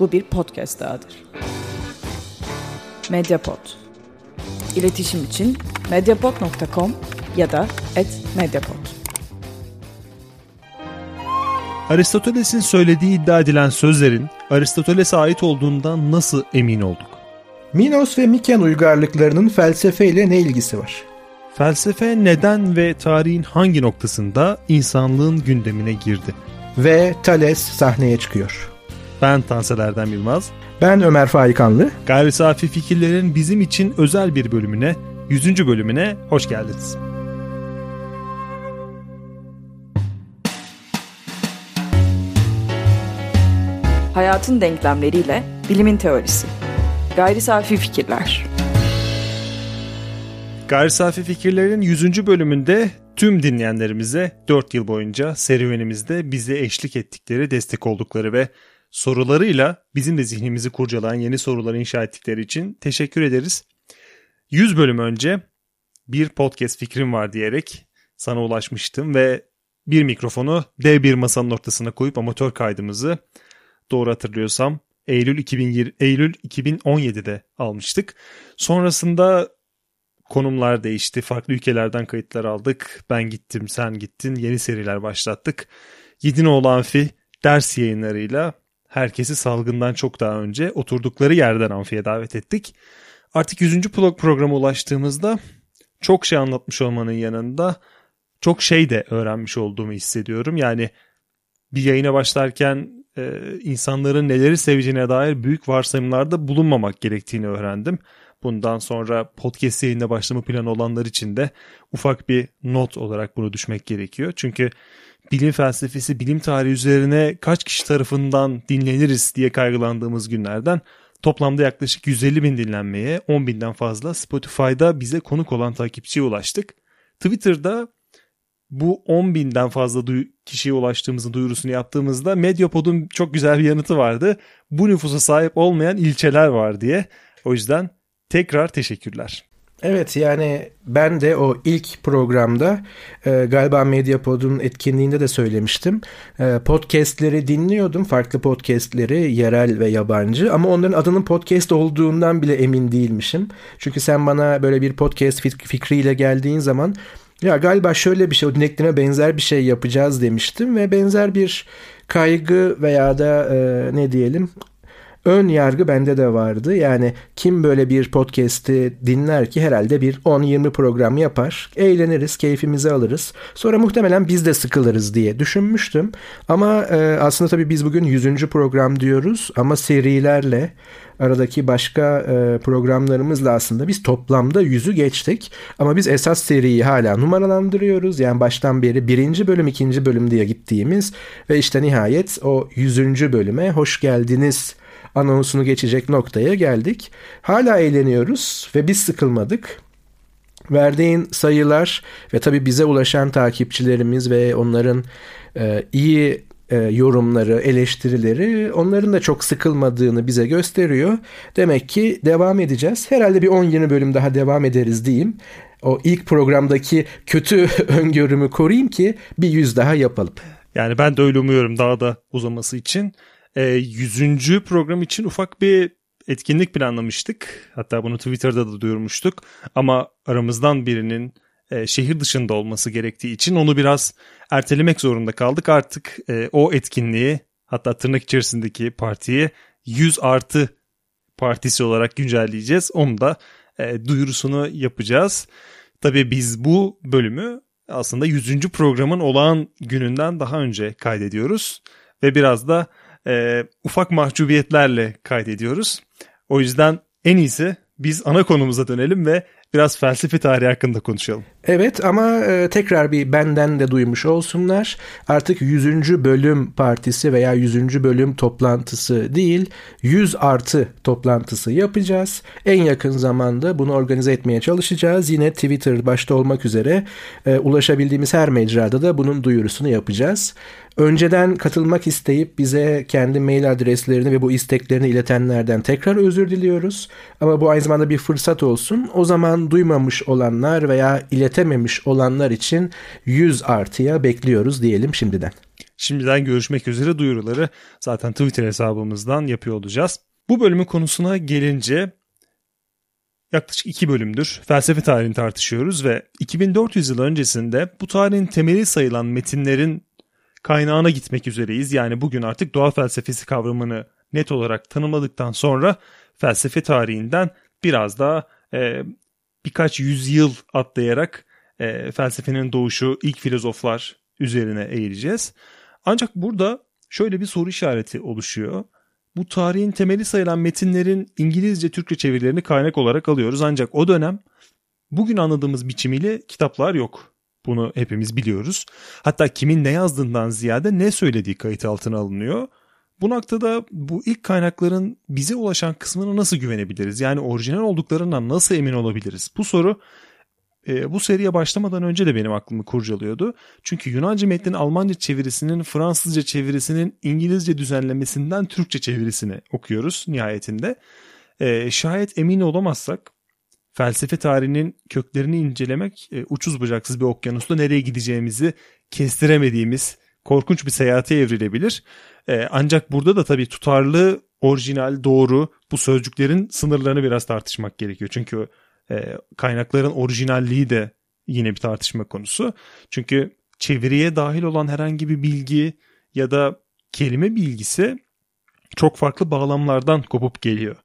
bu bir podcast dahadır. Mediapod. İletişim için mediapod.com ya da @mediapod. Aristoteles'in söylediği iddia edilen sözlerin Aristoteles'e ait olduğundan nasıl emin olduk? Minos ve Miken uygarlıklarının felsefeyle ne ilgisi var? Felsefe neden ve tarihin hangi noktasında insanlığın gündemine girdi? Ve Thales sahneye çıkıyor. Ben Tansel Erdem Yılmaz. Ben Ömer Faikanlı. Gayri Safi Fikirlerin bizim için özel bir bölümüne, 100. bölümüne hoş geldiniz. Hayatın denklemleriyle bilimin teorisi. Gayri safi fikirler. Gayri Safi Fikirlerin 100. bölümünde tüm dinleyenlerimize 4 yıl boyunca serüvenimizde bize eşlik ettikleri, destek oldukları ve sorularıyla bizim de zihnimizi kurcalayan yeni soruları inşa ettikleri için teşekkür ederiz. 100 bölüm önce bir podcast fikrim var diyerek sana ulaşmıştım ve bir mikrofonu dev bir masanın ortasına koyup amatör kaydımızı doğru hatırlıyorsam Eylül 2020 Eylül 2017'de almıştık. Sonrasında konumlar değişti. Farklı ülkelerden kayıtlar aldık. Ben gittim, sen gittin. Yeni seriler başlattık. Yedinoğlu Amfi ders yayınlarıyla herkesi salgından çok daha önce oturdukları yerden amfiye davet ettik. Artık 100. blog programa ulaştığımızda çok şey anlatmış olmanın yanında çok şey de öğrenmiş olduğumu hissediyorum. Yani bir yayına başlarken e, insanların neleri seveceğine dair büyük varsayımlarda bulunmamak gerektiğini öğrendim. Bundan sonra podcast yayında başlama planı olanlar için de ufak bir not olarak bunu düşmek gerekiyor. Çünkü bilim felsefesi, bilim tarihi üzerine kaç kişi tarafından dinleniriz diye kaygılandığımız günlerden toplamda yaklaşık 150 bin dinlenmeye 10 binden fazla Spotify'da bize konuk olan takipçiye ulaştık. Twitter'da bu 10 binden fazla kişiye ulaştığımızın duyurusunu yaptığımızda Medyapod'un çok güzel bir yanıtı vardı. Bu nüfusa sahip olmayan ilçeler var diye. O yüzden tekrar teşekkürler. Evet yani ben de o ilk programda e, galiba Medyapod'un etkinliğinde de söylemiştim. E, podcastleri dinliyordum. Farklı podcastleri yerel ve yabancı ama onların adının podcast olduğundan bile emin değilmişim. Çünkü sen bana böyle bir podcast fik- fikriyle geldiğin zaman ya galiba şöyle bir şey o dinleklerine benzer bir şey yapacağız demiştim ve benzer bir kaygı veya da e, ne diyelim ön yargı bende de vardı. Yani kim böyle bir podcast'i dinler ki herhalde bir 10-20 program yapar. Eğleniriz, keyfimizi alırız. Sonra muhtemelen biz de sıkılırız diye düşünmüştüm. Ama e, aslında tabii biz bugün 100. program diyoruz ama serilerle aradaki başka e, programlarımızla aslında biz toplamda yüzü geçtik. Ama biz esas seriyi hala numaralandırıyoruz. Yani baştan beri birinci bölüm, ikinci bölüm diye gittiğimiz ve işte nihayet o yüzüncü bölüme hoş geldiniz anonsunu geçecek noktaya geldik. Hala eğleniyoruz ve biz sıkılmadık. Verdiğin sayılar ve tabii bize ulaşan takipçilerimiz ve onların e, iyi e, yorumları, eleştirileri onların da çok sıkılmadığını bize gösteriyor. Demek ki devam edeceğiz. Herhalde bir 10-20 bölüm daha devam ederiz diyeyim. O ilk programdaki kötü öngörümü koruyayım ki bir yüz daha yapalım. Yani ben de öyle umuyorum daha da uzaması için. E, 100. program için ufak bir etkinlik planlamıştık. Hatta bunu Twitter'da da duyurmuştuk. Ama aramızdan birinin e, şehir dışında olması gerektiği için onu biraz ertelemek zorunda kaldık. Artık e, o etkinliği hatta tırnak içerisindeki partiyi 100 artı partisi olarak güncelleyeceğiz. Onu da e, duyurusunu yapacağız. Tabii biz bu bölümü aslında 100. programın olağan gününden daha önce kaydediyoruz. Ve biraz da e, ufak mahcubiyetlerle kaydediyoruz. O yüzden en iyisi biz ana konumuza dönelim ve biraz felsefe tarihi hakkında konuşalım. Evet ama e, tekrar bir benden de duymuş olsunlar. Artık 100. bölüm partisi veya 100. bölüm toplantısı değil 100 artı toplantısı yapacağız. En yakın zamanda bunu organize etmeye çalışacağız. Yine Twitter başta olmak üzere e, ulaşabildiğimiz her mecrada da bunun duyurusunu yapacağız. Önceden katılmak isteyip bize kendi mail adreslerini ve bu isteklerini iletenlerden tekrar özür diliyoruz. Ama bu aynı zamanda bir fırsat olsun. O zaman duymamış olanlar veya iletememiş olanlar için 100 artıya bekliyoruz diyelim şimdiden. şimdiden görüşmek üzere duyuruları zaten Twitter hesabımızdan yapıyor olacağız. Bu bölümün konusuna gelince yaklaşık iki bölümdür felsefe tarihini tartışıyoruz ve 2400 yıl öncesinde bu tarihin temeli sayılan metinlerin kaynağına gitmek üzereyiz. Yani bugün artık doğa felsefesi kavramını net olarak tanımladıktan sonra felsefe tarihinden biraz daha e, birkaç yüzyıl atlayarak e, felsefenin doğuşu ilk filozoflar üzerine eğileceğiz. Ancak burada şöyle bir soru işareti oluşuyor. Bu tarihin temeli sayılan metinlerin İngilizce Türkçe çevirilerini kaynak olarak alıyoruz. Ancak o dönem bugün anladığımız biçimiyle kitaplar yok. Bunu hepimiz biliyoruz. Hatta kimin ne yazdığından ziyade ne söylediği kayıt altına alınıyor. Bu noktada bu ilk kaynakların bize ulaşan kısmına nasıl güvenebiliriz? Yani orijinal olduklarından nasıl emin olabiliriz? Bu soru e, bu seriye başlamadan önce de benim aklımı kurcalıyordu. Çünkü Yunanca metnin Almanca çevirisinin, Fransızca çevirisinin İngilizce düzenlemesinden Türkçe çevirisini okuyoruz nihayetinde. E, şayet emin olamazsak felsefe tarihinin köklerini incelemek e, uçsuz bucaksız bir okyanusta nereye gideceğimizi kestiremediğimiz korkunç bir seyahate evrilebilir. E, ancak burada da tabii tutarlı, orijinal, doğru bu sözcüklerin sınırlarını biraz tartışmak gerekiyor. Çünkü e, kaynakların orijinalliği de yine bir tartışma konusu. Çünkü çeviriye dahil olan herhangi bir bilgi ya da kelime bilgisi çok farklı bağlamlardan kopup geliyor.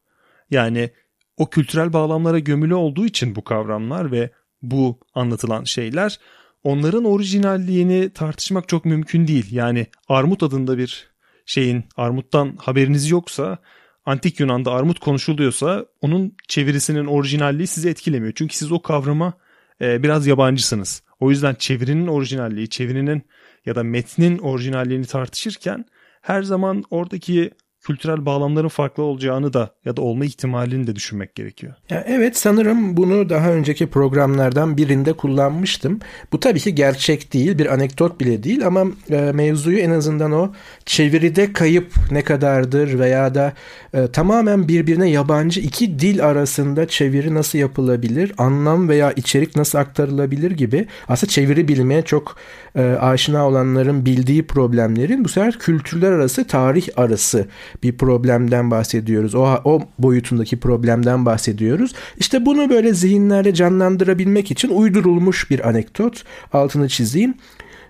Yani o kültürel bağlamlara gömülü olduğu için bu kavramlar ve bu anlatılan şeyler onların orijinalliğini tartışmak çok mümkün değil. Yani armut adında bir şeyin armuttan haberiniz yoksa antik Yunan'da armut konuşuluyorsa onun çevirisinin orijinalliği sizi etkilemiyor. Çünkü siz o kavrama e, biraz yabancısınız. O yüzden çevirinin orijinalliği, çevirinin ya da metnin orijinalliğini tartışırken her zaman oradaki kültürel bağlamların farklı olacağını da ya da olma ihtimalini de düşünmek gerekiyor. Ya evet sanırım bunu daha önceki programlardan birinde kullanmıştım. Bu tabii ki gerçek değil, bir anekdot bile değil ama e, mevzuyu en azından o çeviride kayıp ne kadardır veya da e, tamamen birbirine yabancı iki dil arasında çeviri nasıl yapılabilir, anlam veya içerik nasıl aktarılabilir gibi aslında çeviri bilmeye çok e, aşina olanların bildiği problemlerin bu sefer kültürler arası, tarih arası bir problemden bahsediyoruz. O, o boyutundaki problemden bahsediyoruz. İşte bunu böyle zihinlerde canlandırabilmek için uydurulmuş bir anekdot. Altını çizeyim.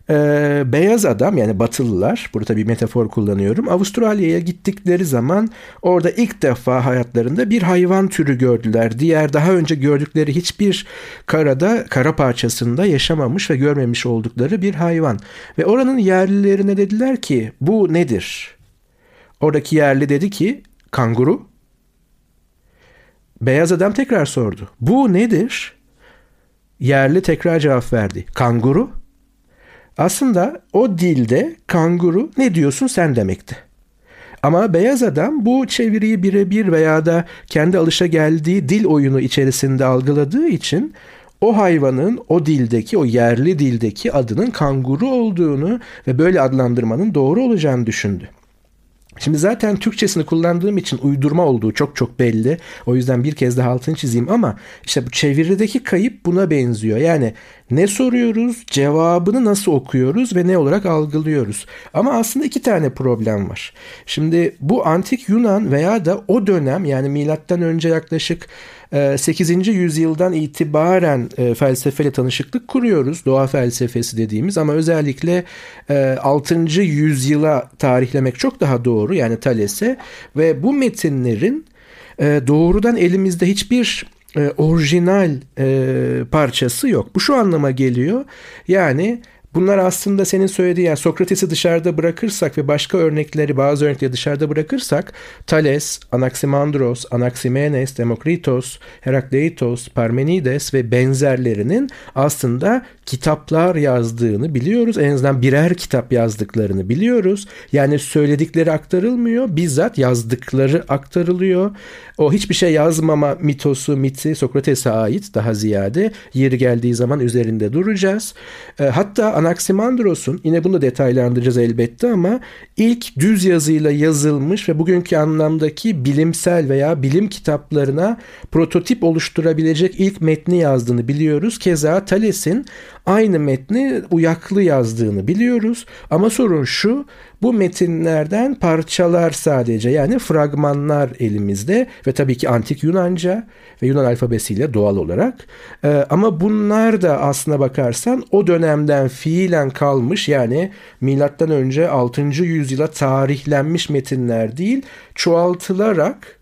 Ee, beyaz adam yani Batılılar burada bir metafor kullanıyorum. Avustralya'ya gittikleri zaman orada ilk defa hayatlarında bir hayvan türü gördüler. Diğer daha önce gördükleri hiçbir karada kara parçasında yaşamamış ve görmemiş oldukları bir hayvan. Ve oranın yerlilerine dediler ki bu nedir? Oradaki yerli dedi ki kanguru. Beyaz adam tekrar sordu. Bu nedir? Yerli tekrar cevap verdi. Kanguru. Aslında o dilde kanguru ne diyorsun sen demekti. Ama beyaz adam bu çeviriyi birebir veya da kendi alışa geldiği dil oyunu içerisinde algıladığı için o hayvanın o dildeki, o yerli dildeki adının kanguru olduğunu ve böyle adlandırmanın doğru olacağını düşündü. Şimdi zaten Türkçesini kullandığım için uydurma olduğu çok çok belli. O yüzden bir kez daha altını çizeyim ama işte bu çevirideki kayıp buna benziyor. Yani ne soruyoruz, cevabını nasıl okuyoruz ve ne olarak algılıyoruz. Ama aslında iki tane problem var. Şimdi bu antik Yunan veya da o dönem yani milattan önce yaklaşık 8. Ee, yüzyıldan itibaren e, felsefeyle tanışıklık kuruyoruz. Doğa felsefesi dediğimiz ama özellikle 6. E, yüzyıla tarihlemek çok daha doğru yani Thales'e ve bu metinlerin e, doğrudan elimizde hiçbir orijinal parçası yok. Bu şu anlama geliyor. Yani Bunlar aslında senin söylediğin yani Sokrates'i dışarıda bırakırsak ve başka örnekleri bazı örnekleri dışarıda bırakırsak Thales, Anaximandros, Anaximenes, Demokritos, Herakleitos, Parmenides ve benzerlerinin aslında kitaplar yazdığını biliyoruz. En azından birer kitap yazdıklarını biliyoruz. Yani söyledikleri aktarılmıyor, bizzat yazdıkları aktarılıyor. O hiçbir şey yazmama mitosu, miti Sokrates'e ait daha ziyade. Yeri geldiği zaman üzerinde duracağız. E, hatta Anaximandros'un yine bunu detaylandıracağız elbette ama ilk düz yazıyla yazılmış ve bugünkü anlamdaki bilimsel veya bilim kitaplarına prototip oluşturabilecek ilk metni yazdığını biliyoruz. Keza Thales'in aynı metni uyaklı yazdığını biliyoruz. Ama sorun şu bu metinlerden parçalar sadece yani fragmanlar elimizde ve tabii ki antik Yunanca ve Yunan alfabesiyle doğal olarak. Ee, ama bunlar da aslına bakarsan o dönemden fiilen kalmış yani milattan önce 6. yüzyıla tarihlenmiş metinler değil çoğaltılarak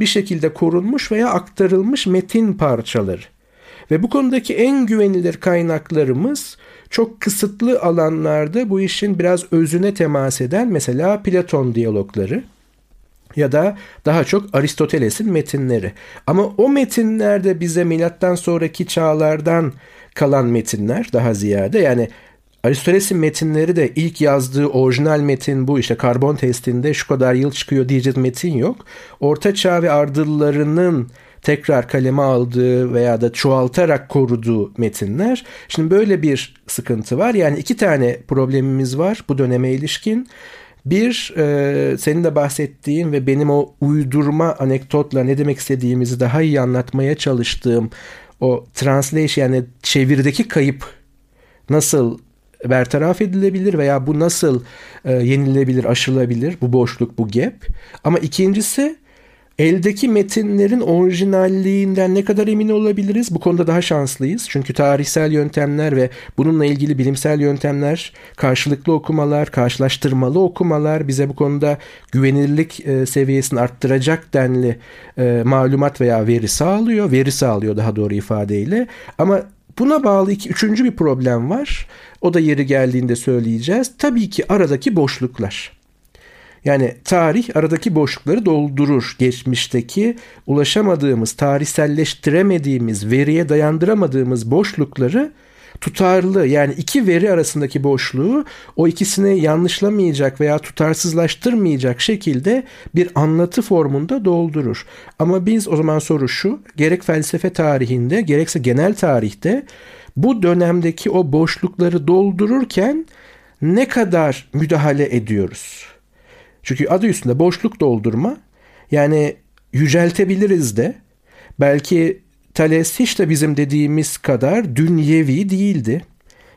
bir şekilde korunmuş veya aktarılmış metin parçaları. Ve bu konudaki en güvenilir kaynaklarımız çok kısıtlı alanlarda bu işin biraz özüne temas eden mesela Platon diyalogları ya da daha çok Aristoteles'in metinleri. Ama o metinlerde bize milattan sonraki çağlardan kalan metinler daha ziyade yani Aristoteles'in metinleri de ilk yazdığı orijinal metin bu işte karbon testinde şu kadar yıl çıkıyor diyeceğiz metin yok. Orta Çağ ve ardıllarının tekrar kaleme aldığı veya da çoğaltarak koruduğu metinler. Şimdi böyle bir sıkıntı var. Yani iki tane problemimiz var bu döneme ilişkin. Bir, e, senin de bahsettiğin ve benim o uydurma anekdotla ne demek istediğimizi daha iyi anlatmaya çalıştığım o translation yani çevirdeki kayıp nasıl bertaraf edilebilir veya bu nasıl e, yenilebilir, aşılabilir bu boşluk, bu gap. Ama ikincisi Eldeki metinlerin orijinalliğinden ne kadar emin olabiliriz? Bu konuda daha şanslıyız. Çünkü tarihsel yöntemler ve bununla ilgili bilimsel yöntemler, karşılıklı okumalar, karşılaştırmalı okumalar bize bu konuda güvenilirlik e, seviyesini arttıracak denli e, malumat veya veri sağlıyor. Veri sağlıyor daha doğru ifadeyle. Ama Buna bağlı iki, üçüncü bir problem var. O da yeri geldiğinde söyleyeceğiz. Tabii ki aradaki boşluklar. Yani tarih aradaki boşlukları doldurur. Geçmişteki ulaşamadığımız, tarihselleştiremediğimiz, veriye dayandıramadığımız boşlukları tutarlı yani iki veri arasındaki boşluğu o ikisini yanlışlamayacak veya tutarsızlaştırmayacak şekilde bir anlatı formunda doldurur. Ama biz o zaman soru şu gerek felsefe tarihinde gerekse genel tarihte bu dönemdeki o boşlukları doldururken ne kadar müdahale ediyoruz? Çünkü adı üstünde boşluk doldurma. Yani yüceltebiliriz de. Belki Thales hiç de bizim dediğimiz kadar dünyevi değildi.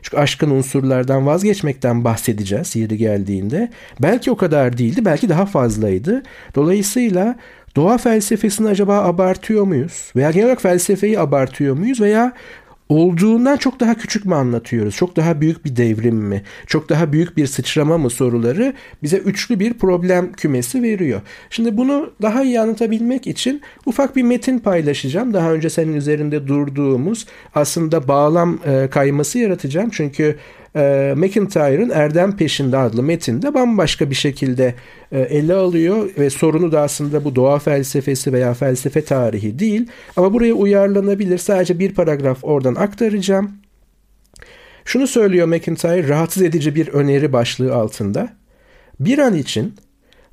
Çünkü aşkın unsurlardan vazgeçmekten bahsedeceğiz yeri geldiğinde. Belki o kadar değildi, belki daha fazlaydı. Dolayısıyla doğa felsefesini acaba abartıyor muyuz? Veya genel olarak felsefeyi abartıyor muyuz? Veya olduğundan çok daha küçük mü anlatıyoruz? Çok daha büyük bir devrim mi? Çok daha büyük bir sıçrama mı soruları bize üçlü bir problem kümesi veriyor. Şimdi bunu daha iyi anlatabilmek için ufak bir metin paylaşacağım. Daha önce senin üzerinde durduğumuz aslında bağlam e, kayması yaratacağım. Çünkü e, McIntyre'ın Erdem Peşinde adlı metinde bambaşka bir şekilde e, ele alıyor ve sorunu da aslında bu doğa felsefesi veya felsefe tarihi değil ama buraya uyarlanabilir. Sadece bir paragraf oradan aktaracağım. Şunu söylüyor McIntyre rahatsız edici bir öneri başlığı altında. Bir an için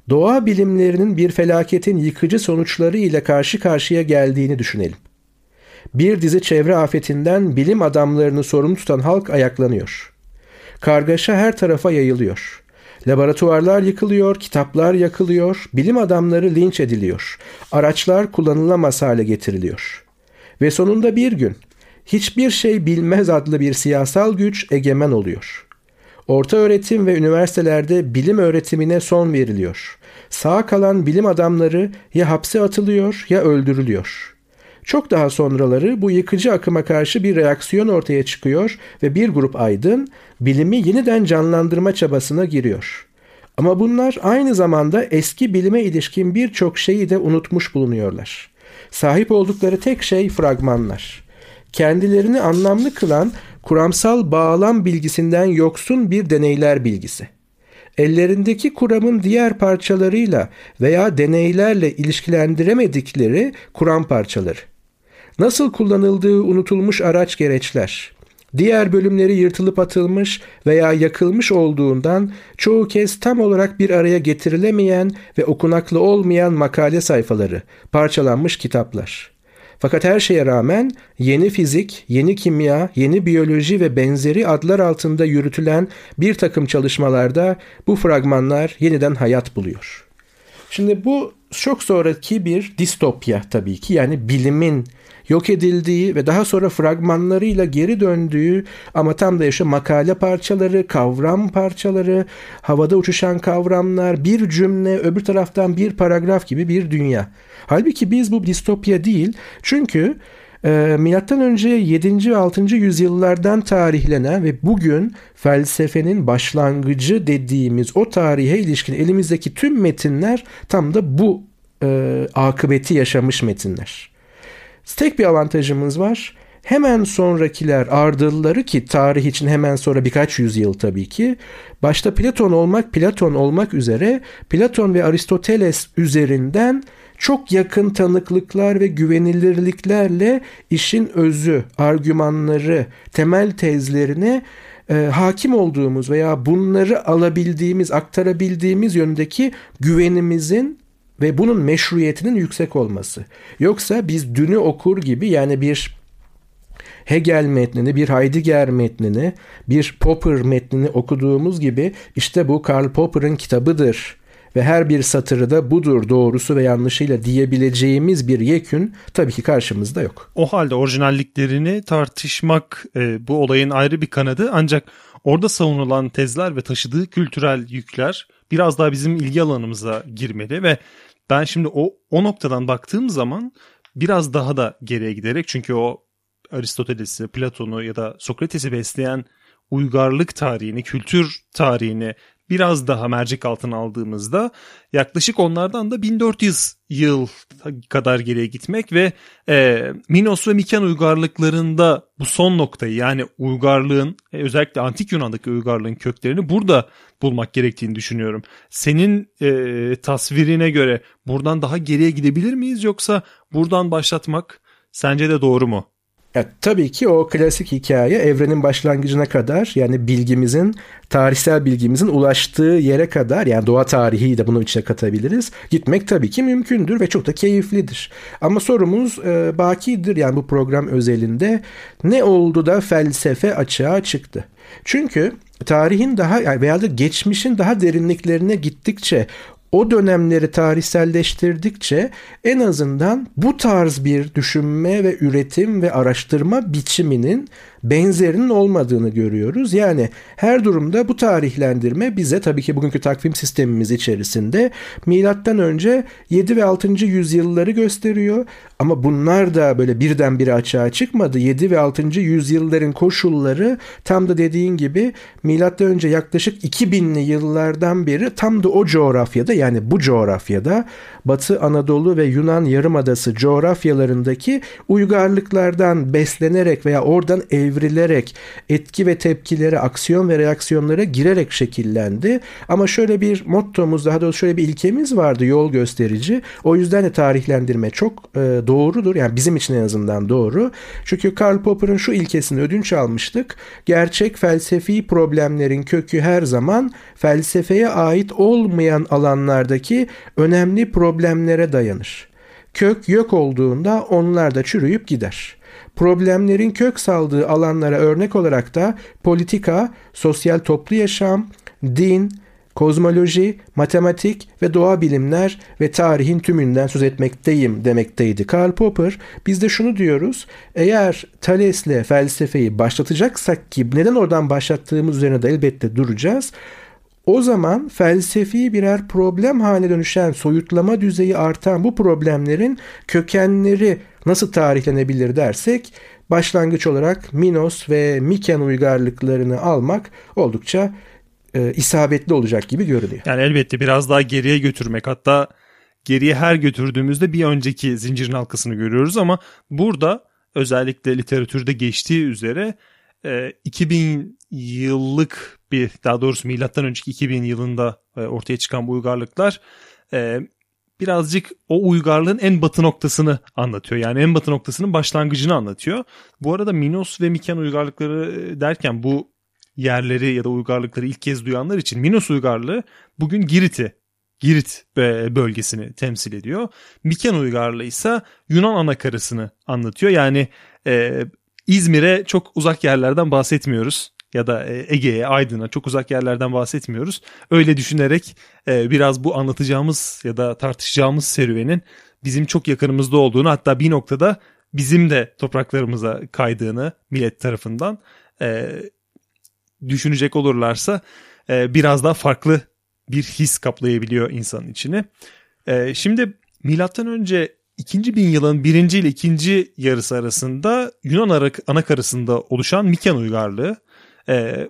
doğa bilimlerinin bir felaketin yıkıcı sonuçları ile karşı karşıya geldiğini düşünelim. Bir dizi çevre afetinden bilim adamlarını sorumlu tutan halk ayaklanıyor. Kargaşa her tarafa yayılıyor. Laboratuvarlar yıkılıyor, kitaplar yakılıyor, bilim adamları linç ediliyor. Araçlar kullanılamaz hale getiriliyor. Ve sonunda bir gün hiçbir şey bilmez adlı bir siyasal güç egemen oluyor. Orta öğretim ve üniversitelerde bilim öğretimine son veriliyor. Sağ kalan bilim adamları ya hapse atılıyor ya öldürülüyor. Çok daha sonraları bu yıkıcı akıma karşı bir reaksiyon ortaya çıkıyor ve bir grup aydın bilimi yeniden canlandırma çabasına giriyor. Ama bunlar aynı zamanda eski bilime ilişkin birçok şeyi de unutmuş bulunuyorlar. Sahip oldukları tek şey fragmanlar. Kendilerini anlamlı kılan kuramsal bağlam bilgisinden yoksun bir deneyler bilgisi. Ellerindeki kuramın diğer parçalarıyla veya deneylerle ilişkilendiremedikleri kuram parçaları. Nasıl kullanıldığı unutulmuş araç gereçler. Diğer bölümleri yırtılıp atılmış veya yakılmış olduğundan çoğu kez tam olarak bir araya getirilemeyen ve okunaklı olmayan makale sayfaları, parçalanmış kitaplar. Fakat her şeye rağmen yeni fizik, yeni kimya, yeni biyoloji ve benzeri adlar altında yürütülen bir takım çalışmalarda bu fragmanlar yeniden hayat buluyor. Şimdi bu çok sonraki bir distopya tabii ki yani bilimin yok edildiği ve daha sonra fragmanlarıyla geri döndüğü ama tam da işte makale parçaları, kavram parçaları, havada uçuşan kavramlar, bir cümle, öbür taraftan bir paragraf gibi bir dünya. Halbuki biz bu distopya değil çünkü e, milattan önce 7. ve 6. yüzyıllardan tarihlenen ve bugün felsefenin başlangıcı dediğimiz o tarihe ilişkin elimizdeki tüm metinler tam da bu e, akıbeti yaşamış metinler. Tek bir avantajımız var. Hemen sonrakiler ardılları ki tarih için hemen sonra birkaç yüzyıl tabii ki başta Platon olmak Platon olmak üzere Platon ve Aristoteles üzerinden çok yakın tanıklıklar ve güvenilirliklerle işin özü, argümanları, temel tezlerine e, hakim olduğumuz veya bunları alabildiğimiz, aktarabildiğimiz yönündeki güvenimizin ve bunun meşruiyetinin yüksek olması. Yoksa biz dünü okur gibi yani bir Hegel metnini, bir Heidegger metnini, bir Popper metnini okuduğumuz gibi işte bu Karl Popper'ın kitabıdır ve her bir satırı da budur doğrusu ve yanlışıyla diyebileceğimiz bir yekün tabii ki karşımızda yok. O halde orijinalliklerini tartışmak e, bu olayın ayrı bir kanadı ancak orada savunulan tezler ve taşıdığı kültürel yükler biraz daha bizim ilgi alanımıza girmeli ve ben şimdi o, o noktadan baktığım zaman biraz daha da geriye giderek çünkü o Aristoteles'i, Platon'u ya da Sokrates'i besleyen uygarlık tarihini, kültür tarihini biraz daha mercek altına aldığımızda yaklaşık onlardan da 1400 yıl kadar geriye gitmek ve e, Minos ve Miken uygarlıklarında bu son noktayı yani uygarlığın e, özellikle antik Yunan'daki uygarlığın köklerini burada bulmak gerektiğini düşünüyorum. Senin e, tasvirine göre buradan daha geriye gidebilir miyiz yoksa buradan başlatmak sence de doğru mu? Ya, tabii ki o klasik hikaye evrenin başlangıcına kadar yani bilgimizin, tarihsel bilgimizin ulaştığı yere kadar yani doğa tarihi de bunu içine katabiliriz. Gitmek tabii ki mümkündür ve çok da keyiflidir. Ama sorumuz e, bakidir yani bu program özelinde ne oldu da felsefe açığa çıktı? Çünkü tarihin daha veya da geçmişin daha derinliklerine gittikçe o dönemleri tarihselleştirdikçe en azından bu tarz bir düşünme ve üretim ve araştırma biçiminin benzerinin olmadığını görüyoruz. Yani her durumda bu tarihlendirme bize tabii ki bugünkü takvim sistemimiz içerisinde milattan önce 7 ve 6. yüzyılları gösteriyor. Ama bunlar da böyle birdenbire açığa çıkmadı. 7 ve 6. yüzyılların koşulları tam da dediğin gibi milattan önce yaklaşık 2000'li yıllardan beri tam da o coğrafyada yani bu coğrafyada Batı Anadolu ve Yunan Yarımadası coğrafyalarındaki uygarlıklardan beslenerek veya oradan evrilerek etki ve tepkilere, aksiyon ve reaksiyonlara girerek şekillendi. Ama şöyle bir mottomuz, daha doğrusu şöyle bir ilkemiz vardı yol gösterici. O yüzden de tarihlendirme çok e, doğrudur. Yani bizim için en azından doğru. Çünkü Karl Popper'ın şu ilkesini ödünç almıştık. Gerçek felsefi problemlerin kökü her zaman felsefeye ait olmayan alanlardaki önemli problem problemlere dayanır. Kök yok olduğunda onlar da çürüyüp gider. Problemlerin kök saldığı alanlara örnek olarak da politika, sosyal toplu yaşam, din, kozmoloji, matematik ve doğa bilimler ve tarihin tümünden söz etmekteyim demekteydi Karl Popper. Biz de şunu diyoruz. Eğer Thales'le felsefeyi başlatacaksak ki neden oradan başlattığımız üzerine de elbette duracağız. O zaman felsefi birer problem haline dönüşen, soyutlama düzeyi artan bu problemlerin kökenleri nasıl tarihlenebilir dersek başlangıç olarak Minos ve Miken uygarlıklarını almak oldukça e, isabetli olacak gibi görünüyor. Yani elbette biraz daha geriye götürmek hatta geriye her götürdüğümüzde bir önceki zincirin halkasını görüyoruz ama burada özellikle literatürde geçtiği üzere 2000 e, yıllık bir daha doğrusu milattan önceki 2000 yılında e, ortaya çıkan bu uygarlıklar e, birazcık o uygarlığın en batı noktasını anlatıyor. Yani en batı noktasının başlangıcını anlatıyor. Bu arada Minos ve Miken uygarlıkları derken bu yerleri ya da uygarlıkları ilk kez duyanlar için Minos uygarlığı bugün Girit'i Girit bölgesini temsil ediyor. Miken uygarlığı ise Yunan anakarasını anlatıyor. Yani e, İzmir'e çok uzak yerlerden bahsetmiyoruz ya da e, Ege'ye, Aydın'a çok uzak yerlerden bahsetmiyoruz. Öyle düşünerek e, biraz bu anlatacağımız ya da tartışacağımız serüvenin bizim çok yakınımızda olduğunu hatta bir noktada bizim de topraklarımıza kaydığını millet tarafından e, düşünecek olurlarsa biraz daha farklı bir his kaplayabiliyor insanın içini. Şimdi milattan önce ikinci bin yılın birinci ile ikinci yarısı arasında Yunan anakarasında oluşan Miken uygarlığı e,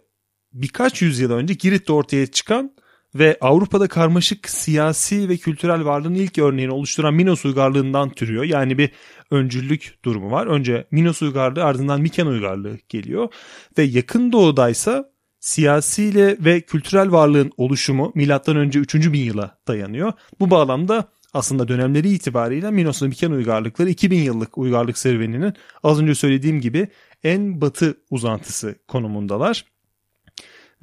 birkaç yüzyıl önce Girit'te ortaya çıkan ve Avrupa'da karmaşık siyasi ve kültürel varlığın ilk örneğini oluşturan Minos uygarlığından türüyor. Yani bir öncüllük durumu var. Önce Minos uygarlığı ardından Miken uygarlığı geliyor. Ve yakın doğudaysa siyasiyle ve kültürel varlığın oluşumu milattan önce 3. bin yıla dayanıyor. Bu bağlamda aslında dönemleri itibariyle Minos ve Miken uygarlıkları 2000 yıllık uygarlık serüveninin az önce söylediğim gibi en batı uzantısı konumundalar.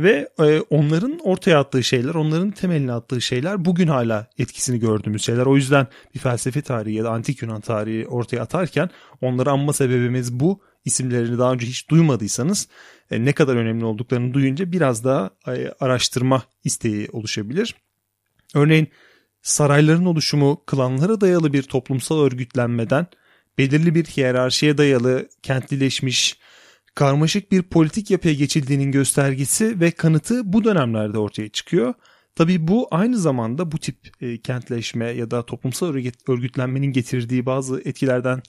Ve e, onların ortaya attığı şeyler, onların temeline attığı şeyler bugün hala etkisini gördüğümüz şeyler. O yüzden bir felsefe tarihi ya da antik Yunan tarihi ortaya atarken onları anma sebebimiz bu. İsimlerini daha önce hiç duymadıysanız e, ne kadar önemli olduklarını duyunca biraz daha e, araştırma isteği oluşabilir. Örneğin sarayların oluşumu klanlara dayalı bir toplumsal örgütlenmeden belirli bir hiyerarşiye dayalı kentlileşmiş, karmaşık bir politik yapıya geçildiğinin göstergesi ve kanıtı bu dönemlerde ortaya çıkıyor. Tabi bu aynı zamanda bu tip e, kentleşme ya da toplumsal örgütlenmenin getirdiği bazı etkilerden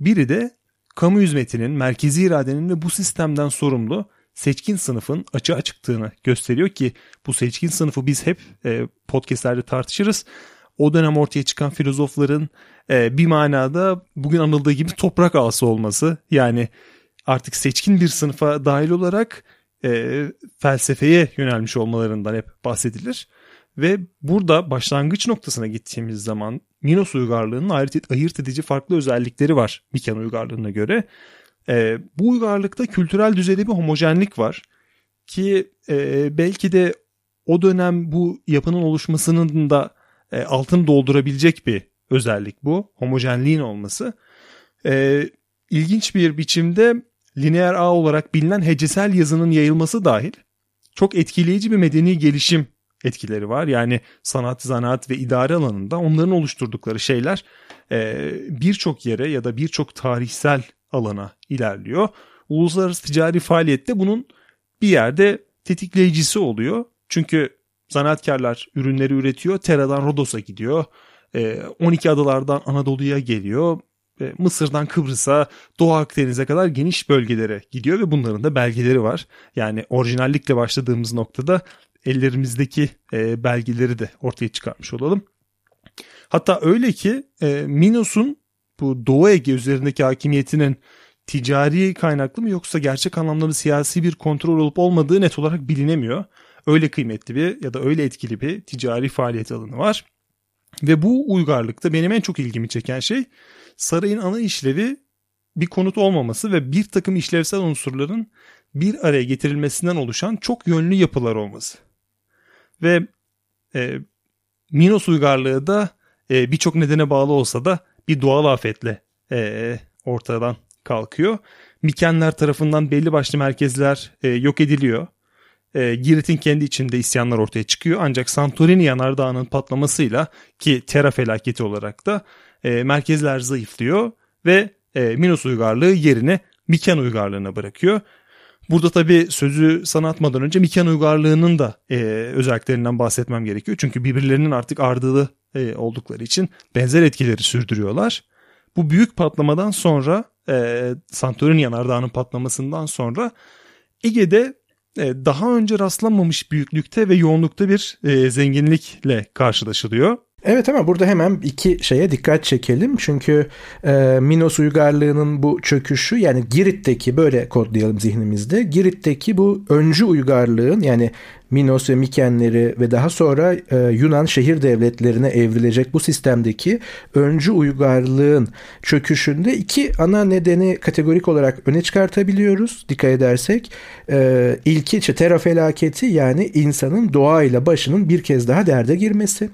biri de kamu hizmetinin, merkezi iradenin ve bu sistemden sorumlu seçkin sınıfın açığa çıktığını gösteriyor ki bu seçkin sınıfı biz hep e, podcastlerde tartışırız. O dönem ortaya çıkan filozofların e, bir manada bugün anıldığı gibi toprak ağası olması. Yani artık seçkin bir sınıfa dahil olarak e, felsefeye yönelmiş olmalarından hep bahsedilir. Ve burada başlangıç noktasına gittiğimiz zaman Minos uygarlığının ayırt edici farklı özellikleri var Miken uygarlığına göre. E, bu uygarlıkta kültürel düzeyde bir homojenlik var ki e, belki de o dönem bu yapının oluşmasının da e, altını doldurabilecek bir özellik bu. Homojenliğin olması. E, ilginç bir biçimde lineer ağ olarak bilinen hecesel yazının yayılması dahil çok etkileyici bir medeni gelişim etkileri var. Yani sanat, zanaat ve idare alanında onların oluşturdukları şeyler e, birçok yere ya da birçok tarihsel alana ilerliyor. Uluslararası ticari faaliyette bunun bir yerde tetikleyicisi oluyor. Çünkü Zanaatkarlar ürünleri üretiyor. Tera'dan Rodos'a gidiyor. 12 ee, adalardan Anadolu'ya geliyor. Mısır'dan Kıbrıs'a, Doğu Akdeniz'e kadar geniş bölgelere gidiyor ve bunların da belgeleri var. Yani orijinallikle başladığımız noktada ellerimizdeki e, belgeleri de ortaya çıkarmış olalım. Hatta öyle ki e, Minos'un bu Doğu Ege üzerindeki hakimiyetinin ticari kaynaklı mı yoksa gerçek anlamda bir siyasi bir kontrol olup olmadığı net olarak bilinemiyor öyle kıymetli bir ya da öyle etkili bir ticari faaliyet alanı var. Ve bu uygarlıkta benim en çok ilgimi çeken şey sarayın ana işlevi bir konut olmaması ve bir takım işlevsel unsurların bir araya getirilmesinden oluşan çok yönlü yapılar olması. Ve e, Minos uygarlığı da e, birçok nedene bağlı olsa da bir doğal afetle e, ortadan kalkıyor. Mikenler tarafından belli başlı merkezler e, yok ediliyor e, Girit'in kendi içinde isyanlar ortaya çıkıyor. Ancak Santorini yanardağının patlamasıyla ki Terra felaketi olarak da e, merkezler zayıflıyor ve e, Minos uygarlığı yerine Miken uygarlığına bırakıyor. Burada tabii sözü sana atmadan önce Miken uygarlığının da e, özelliklerinden bahsetmem gerekiyor. Çünkü birbirlerinin artık ardılı e, oldukları için benzer etkileri sürdürüyorlar. Bu büyük patlamadan sonra e, Santorini yanardağının patlamasından sonra Ege'de e, daha önce rastlanmamış büyüklükte ve yoğunlukta bir zenginlikle karşılaşılıyor. Evet ama burada hemen iki şeye dikkat çekelim. Çünkü e, Minos uygarlığının bu çöküşü yani Girit'teki böyle kodlayalım zihnimizde. Girit'teki bu öncü uygarlığın yani Minos ve Mikenleri ve daha sonra e, Yunan şehir devletlerine evrilecek bu sistemdeki öncü uygarlığın çöküşünde iki ana nedeni kategorik olarak öne çıkartabiliyoruz dikkat edersek. E, ilki işte Terra felaketi yani insanın doğayla başının bir kez daha derde girmesi.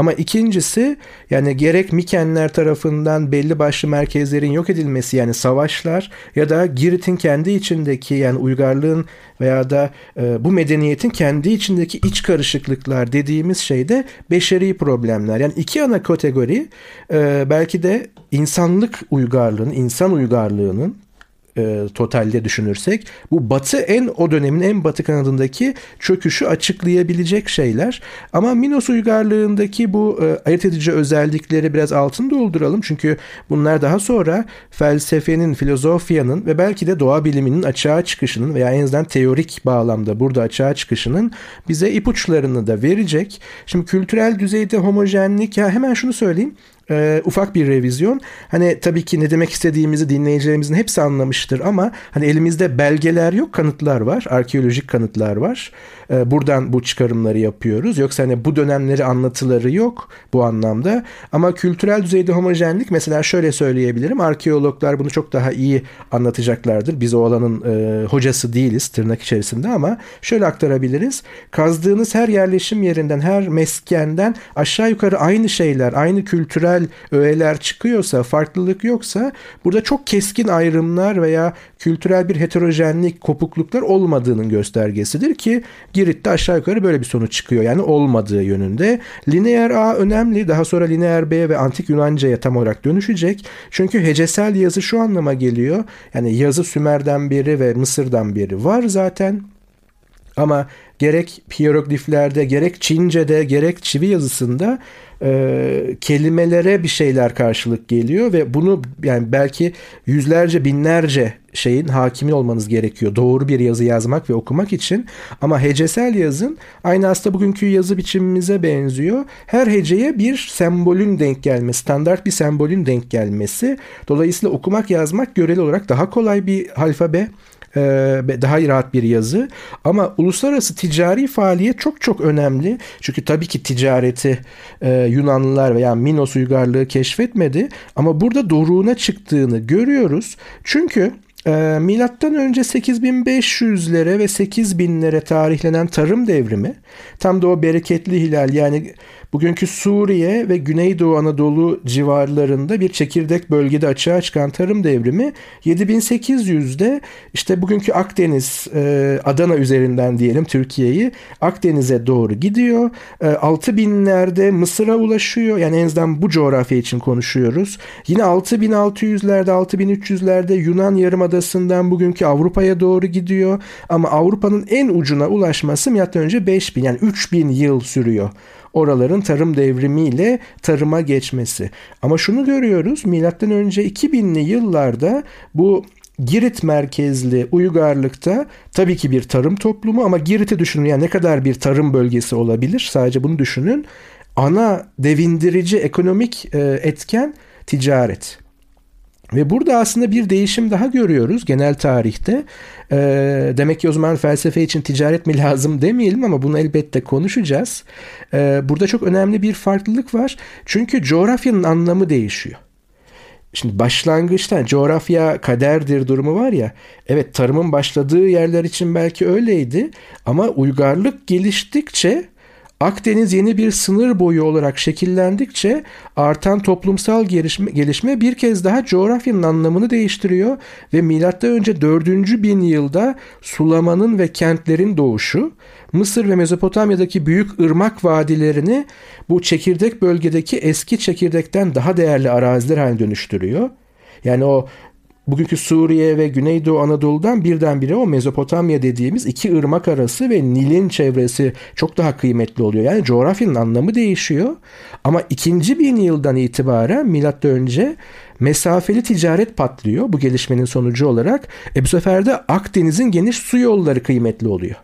Ama ikincisi yani gerek Mikenler tarafından belli başlı merkezlerin yok edilmesi yani savaşlar ya da Girit'in kendi içindeki yani uygarlığın veya da e, bu medeniyetin kendi içindeki iç karışıklıklar dediğimiz şeyde beşeri problemler. Yani iki ana kategori e, belki de insanlık uygarlığının, insan uygarlığının e, totalde düşünürsek bu batı en o dönemin en batı kanadındaki çöküşü açıklayabilecek şeyler. Ama Minos uygarlığındaki bu e, ayırt edici özellikleri biraz altın dolduralım. Çünkü bunlar daha sonra felsefenin, filozofyanın ve belki de doğa biliminin açığa çıkışının veya en azından teorik bağlamda burada açığa çıkışının bize ipuçlarını da verecek. Şimdi kültürel düzeyde homojenlik ya hemen şunu söyleyeyim e, ufak bir revizyon. Hani tabii ki ne demek istediğimizi dinleyicilerimizin hepsi anlamıştır ama hani elimizde belgeler yok, kanıtlar var, arkeolojik kanıtlar var. E, buradan bu çıkarımları yapıyoruz. Yoksa hani bu dönemleri anlatıları yok bu anlamda. Ama kültürel düzeyde homojenlik mesela şöyle söyleyebilirim. Arkeologlar bunu çok daha iyi anlatacaklardır. Biz o alanın e, hocası değiliz tırnak içerisinde ama şöyle aktarabiliriz. Kazdığınız her yerleşim yerinden, her meskenden aşağı yukarı aynı şeyler, aynı kültürel öğeler çıkıyorsa, farklılık yoksa burada çok keskin ayrımlar veya kültürel bir heterojenlik, kopukluklar olmadığının göstergesidir ki Girit'te aşağı yukarı böyle bir sonuç çıkıyor. Yani olmadığı yönünde. Lineer A önemli. Daha sonra lineer B ve antik Yunanca'ya tam olarak dönüşecek. Çünkü hecesel yazı şu anlama geliyor. Yani yazı Sümer'den beri ve Mısır'dan beri var zaten. Ama gerek hierogliflerde, gerek Çince'de, gerek çivi yazısında e, kelimelere bir şeyler karşılık geliyor ve bunu yani belki yüzlerce binlerce şeyin hakimi olmanız gerekiyor. Doğru bir yazı yazmak ve okumak için. Ama hecesel yazın aynı aslında bugünkü yazı biçimimize benziyor. Her heceye bir sembolün denk gelmesi, standart bir sembolün denk gelmesi. Dolayısıyla okumak yazmak göreli olarak daha kolay bir alfabe e, daha rahat bir yazı. Ama uluslararası ticari faaliyet çok çok önemli. Çünkü tabii ki ticareti e, Yunanlılar veya Minos uygarlığı keşfetmedi. Ama burada doruğuna çıktığını görüyoruz. Çünkü e, milattan önce 8500'lere ve 8000'lere tarihlenen tarım devrimi tam da o bereketli hilal yani bugünkü Suriye ve Güneydoğu Anadolu civarlarında bir çekirdek bölgede açığa çıkan tarım devrimi 7800'de işte bugünkü Akdeniz, e, Adana üzerinden diyelim Türkiye'yi Akdeniz'e doğru gidiyor. E, 6000'lerde Mısır'a ulaşıyor. Yani en azından bu coğrafya için konuşuyoruz. Yine 6600'lerde, 6300'lerde Yunan Yarımadası'ndan bugünkü Avrupa'ya doğru gidiyor. Ama Avrupa'nın en ucuna ulaşması M.Ö. 5000 yani 3000 yıl sürüyor oraların tarım devrimiyle tarıma geçmesi. Ama şunu görüyoruz milattan önce 2000'li yıllarda bu Girit merkezli uygarlıkta tabii ki bir tarım toplumu ama Girit'i düşünün yani ne kadar bir tarım bölgesi olabilir sadece bunu düşünün. Ana devindirici ekonomik e, etken ticaret. Ve burada aslında bir değişim daha görüyoruz genel tarihte. E, demek ki o zaman felsefe için ticaret mi lazım demeyelim ama bunu elbette konuşacağız. E, burada çok önemli bir farklılık var. Çünkü coğrafyanın anlamı değişiyor. Şimdi başlangıçta coğrafya kaderdir durumu var ya. Evet tarımın başladığı yerler için belki öyleydi ama uygarlık geliştikçe Akdeniz yeni bir sınır boyu olarak şekillendikçe artan toplumsal gelişme, gelişme bir kez daha coğrafyanın anlamını değiştiriyor ve önce 4. bin yılda sulamanın ve kentlerin doğuşu Mısır ve Mezopotamya'daki büyük ırmak vadilerini bu çekirdek bölgedeki eski çekirdekten daha değerli araziler haline dönüştürüyor. Yani o bugünkü Suriye ve Güneydoğu Anadolu'dan birdenbire o Mezopotamya dediğimiz iki ırmak arası ve Nil'in çevresi çok daha kıymetli oluyor. Yani coğrafyanın anlamı değişiyor. Ama ikinci bin yıldan itibaren milattan önce mesafeli ticaret patlıyor bu gelişmenin sonucu olarak. E bu sefer de Akdeniz'in geniş su yolları kıymetli oluyor.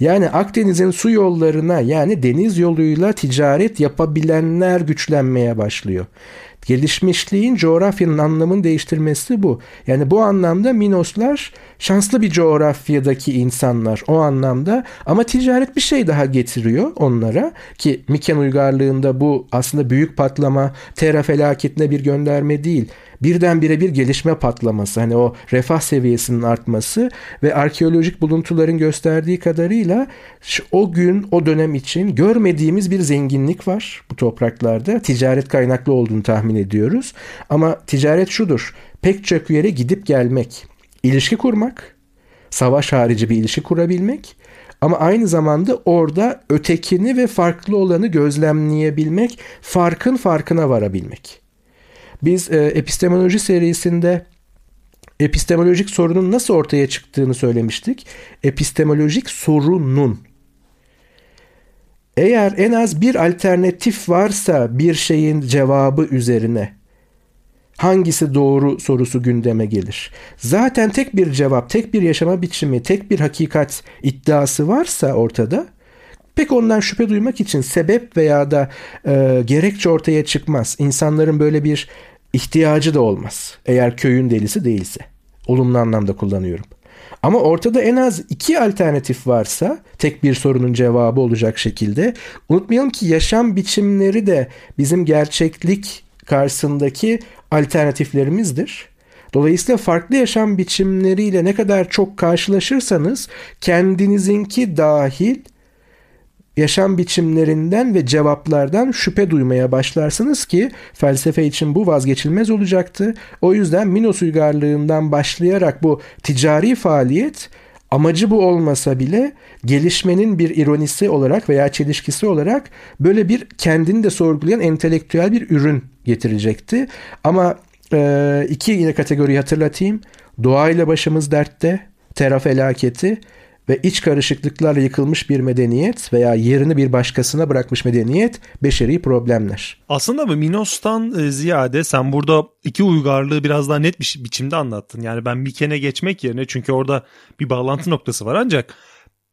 Yani Akdeniz'in su yollarına yani deniz yoluyla ticaret yapabilenler güçlenmeye başlıyor. Gelişmişliğin coğrafyanın anlamını değiştirmesi bu. Yani bu anlamda Minoslar şanslı bir coğrafyadaki insanlar o anlamda ama ticaret bir şey daha getiriyor onlara ki Miken uygarlığında bu aslında büyük patlama Terra felaketine bir gönderme değil birdenbire bir gelişme patlaması hani o refah seviyesinin artması ve arkeolojik buluntuların gösterdiği kadarıyla o gün o dönem için görmediğimiz bir zenginlik var bu topraklarda. Ticaret kaynaklı olduğunu tahmin ediyoruz. Ama ticaret şudur. Pek çok yere gidip gelmek, ilişki kurmak, savaş harici bir ilişki kurabilmek ama aynı zamanda orada ötekini ve farklı olanı gözlemleyebilmek, farkın farkına varabilmek. Biz e, epistemoloji serisinde epistemolojik sorunun nasıl ortaya çıktığını söylemiştik. Epistemolojik sorunun. Eğer en az bir alternatif varsa bir şeyin cevabı üzerine hangisi doğru sorusu gündeme gelir. Zaten tek bir cevap, tek bir yaşama biçimi, tek bir hakikat iddiası varsa ortada pek ondan şüphe duymak için sebep veya da e, gerekçe ortaya çıkmaz. İnsanların böyle bir ihtiyacı da olmaz. Eğer köyün delisi değilse. Olumlu anlamda kullanıyorum. Ama ortada en az iki alternatif varsa tek bir sorunun cevabı olacak şekilde unutmayalım ki yaşam biçimleri de bizim gerçeklik karşısındaki alternatiflerimizdir. Dolayısıyla farklı yaşam biçimleriyle ne kadar çok karşılaşırsanız kendinizinki dahil yaşam biçimlerinden ve cevaplardan şüphe duymaya başlarsınız ki felsefe için bu vazgeçilmez olacaktı. O yüzden Minos uygarlığından başlayarak bu ticari faaliyet amacı bu olmasa bile gelişmenin bir ironisi olarak veya çelişkisi olarak böyle bir kendini de sorgulayan entelektüel bir ürün getirecekti. Ama e, iki yine kategoriyi hatırlatayım. Doğayla başımız dertte, tera felaketi ve iç karışıklıklarla yıkılmış bir medeniyet veya yerini bir başkasına bırakmış medeniyet beşeri problemler. Aslında bu Minos'tan e, ziyade sen burada iki uygarlığı biraz daha net bir biçimde anlattın. Yani ben Miken'e geçmek yerine çünkü orada bir bağlantı noktası var ancak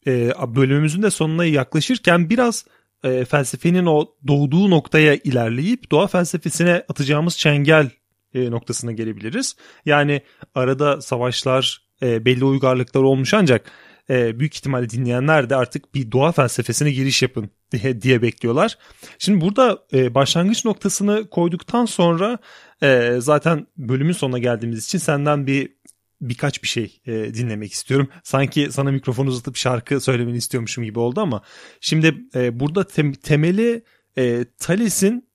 e, bölümümüzün de sonuna yaklaşırken biraz e, felsefenin o doğduğu noktaya ilerleyip doğa felsefesine atacağımız çengel e, noktasına gelebiliriz. Yani arada savaşlar, e, belli uygarlıklar olmuş ancak e, büyük ihtimalle dinleyenler de artık bir doğa felsefesine giriş yapın diye, diye bekliyorlar. Şimdi burada e, başlangıç noktasını koyduktan sonra e, zaten bölümün sonuna geldiğimiz için senden bir birkaç bir şey e, dinlemek istiyorum. Sanki sana mikrofonu uzatıp şarkı söylemeni istiyormuşum gibi oldu ama şimdi e, burada tem, temeli e, Thales'in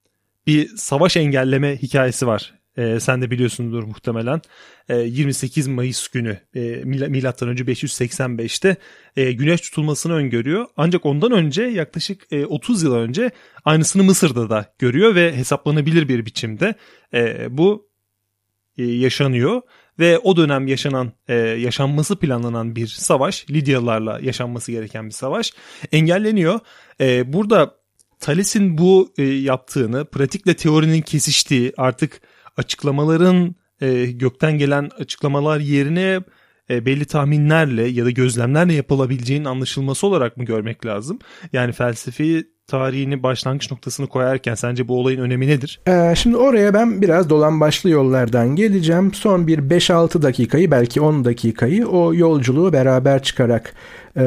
bir savaş engelleme hikayesi var. E, sen de biliyorsundur muhtemelen. E, 28 Mayıs günü e, milattan önce 585'te e, güneş tutulmasını öngörüyor. Ancak ondan önce yaklaşık e, 30 yıl önce aynısını Mısır'da da görüyor ve hesaplanabilir bir biçimde e, bu e, yaşanıyor ve o dönem yaşanan e, yaşanması planlanan bir savaş Lidyalılarla yaşanması gereken bir savaş engelleniyor. E, burada Thales'in bu e, yaptığını pratikle teorinin kesiştiği artık açıklamaların e, gökten gelen açıklamalar yerine e, belli tahminlerle ya da gözlemlerle yapılabileceğinin anlaşılması olarak mı görmek lazım? Yani felsefi tarihini başlangıç noktasını koyarken sence bu olayın önemi nedir? Ee, şimdi oraya ben biraz dolan başlı yollardan geleceğim. Son bir 5-6 dakikayı belki 10 dakikayı o yolculuğu beraber çıkarak e,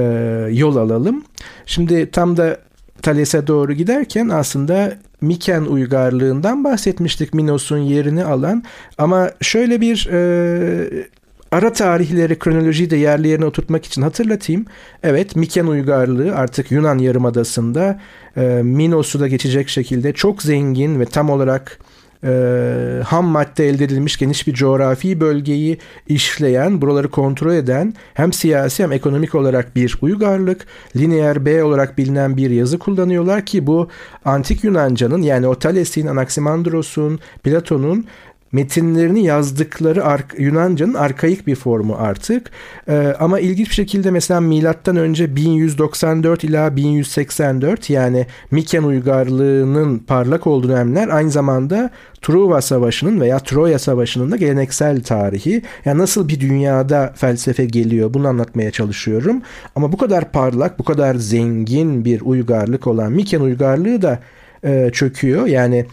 yol alalım. Şimdi tam da Thales'e doğru giderken aslında Miken uygarlığından bahsetmiştik Minos'un yerini alan ama şöyle bir e, ara tarihleri kronolojiyi de yerli yerine oturtmak için hatırlatayım. Evet Miken uygarlığı artık Yunan yarımadasında e, Minos'u da geçecek şekilde çok zengin ve tam olarak e, ham madde elde edilmiş geniş bir coğrafi bölgeyi işleyen, buraları kontrol eden hem siyasi hem ekonomik olarak bir uygarlık, lineer B olarak bilinen bir yazı kullanıyorlar ki bu antik Yunanca'nın yani o Thales'in, Anaximandros'un, Platon'un metinlerini yazdıkları ar- Yunanca'nın arkaik bir formu artık. Ee, ama ilginç bir şekilde mesela milattan önce 1194 ila 1184 yani Miken uygarlığının parlak olduğu dönemler aynı zamanda Truva Savaşı'nın veya Troya Savaşı'nın da geleneksel tarihi. Yani nasıl bir dünyada felsefe geliyor bunu anlatmaya çalışıyorum. Ama bu kadar parlak, bu kadar zengin bir uygarlık olan Miken uygarlığı da e, çöküyor. Yani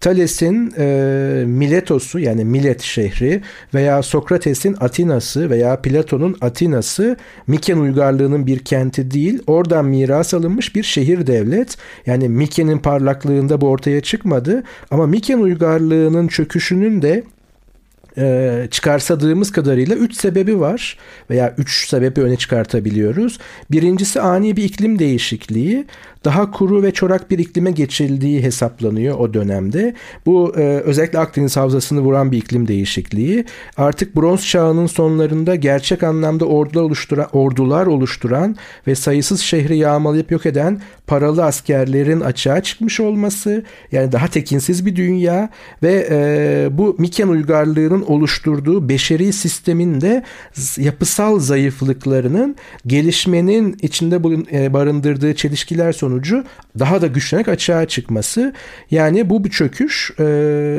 Thales'in e, Miletos'u yani Milet şehri veya Sokrates'in Atina'sı veya Platon'un Atina'sı Miken uygarlığının bir kenti değil oradan miras alınmış bir şehir devlet. Yani Miken'in parlaklığında bu ortaya çıkmadı ama Miken uygarlığının çöküşünün de e, çıkarsadığımız kadarıyla 3 sebebi var veya 3 sebebi öne çıkartabiliyoruz. Birincisi ani bir iklim değişikliği daha kuru ve çorak bir iklime geçildiği hesaplanıyor o dönemde. Bu e, özellikle Akdeniz havzasını vuran bir iklim değişikliği. Artık bronz çağının sonlarında gerçek anlamda ordular oluşturan, ordular oluşturan ve sayısız şehri yağmalayıp yok eden paralı askerlerin açığa çıkmış olması yani daha tekinsiz bir dünya ve e, bu Miken uygarlığının oluşturduğu beşeri sistemin de yapısal zayıflıklarının gelişmenin içinde e, barındırdığı çelişkiler sonucu daha da güçlenerek açığa çıkması yani bu bir çöküş e,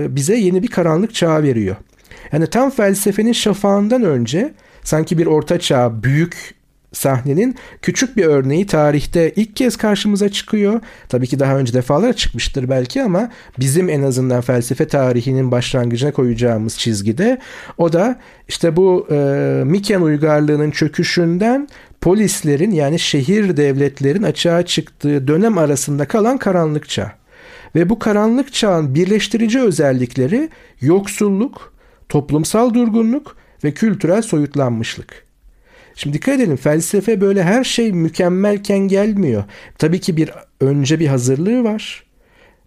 bize yeni bir karanlık çağ veriyor. Yani tam felsefenin şafağından önce sanki bir orta çağ büyük sahnenin küçük bir örneği tarihte ilk kez karşımıza çıkıyor. Tabii ki daha önce defalar çıkmıştır belki ama bizim en azından felsefe tarihinin başlangıcına koyacağımız çizgide o da işte bu e, Miken uygarlığının çöküşünden polislerin yani şehir devletlerin açığa çıktığı dönem arasında kalan karanlık çağ. Ve bu karanlık çağın birleştirici özellikleri yoksulluk, toplumsal durgunluk ve kültürel soyutlanmışlık. Şimdi dikkat edelim felsefe böyle her şey mükemmelken gelmiyor. Tabii ki bir önce bir hazırlığı var.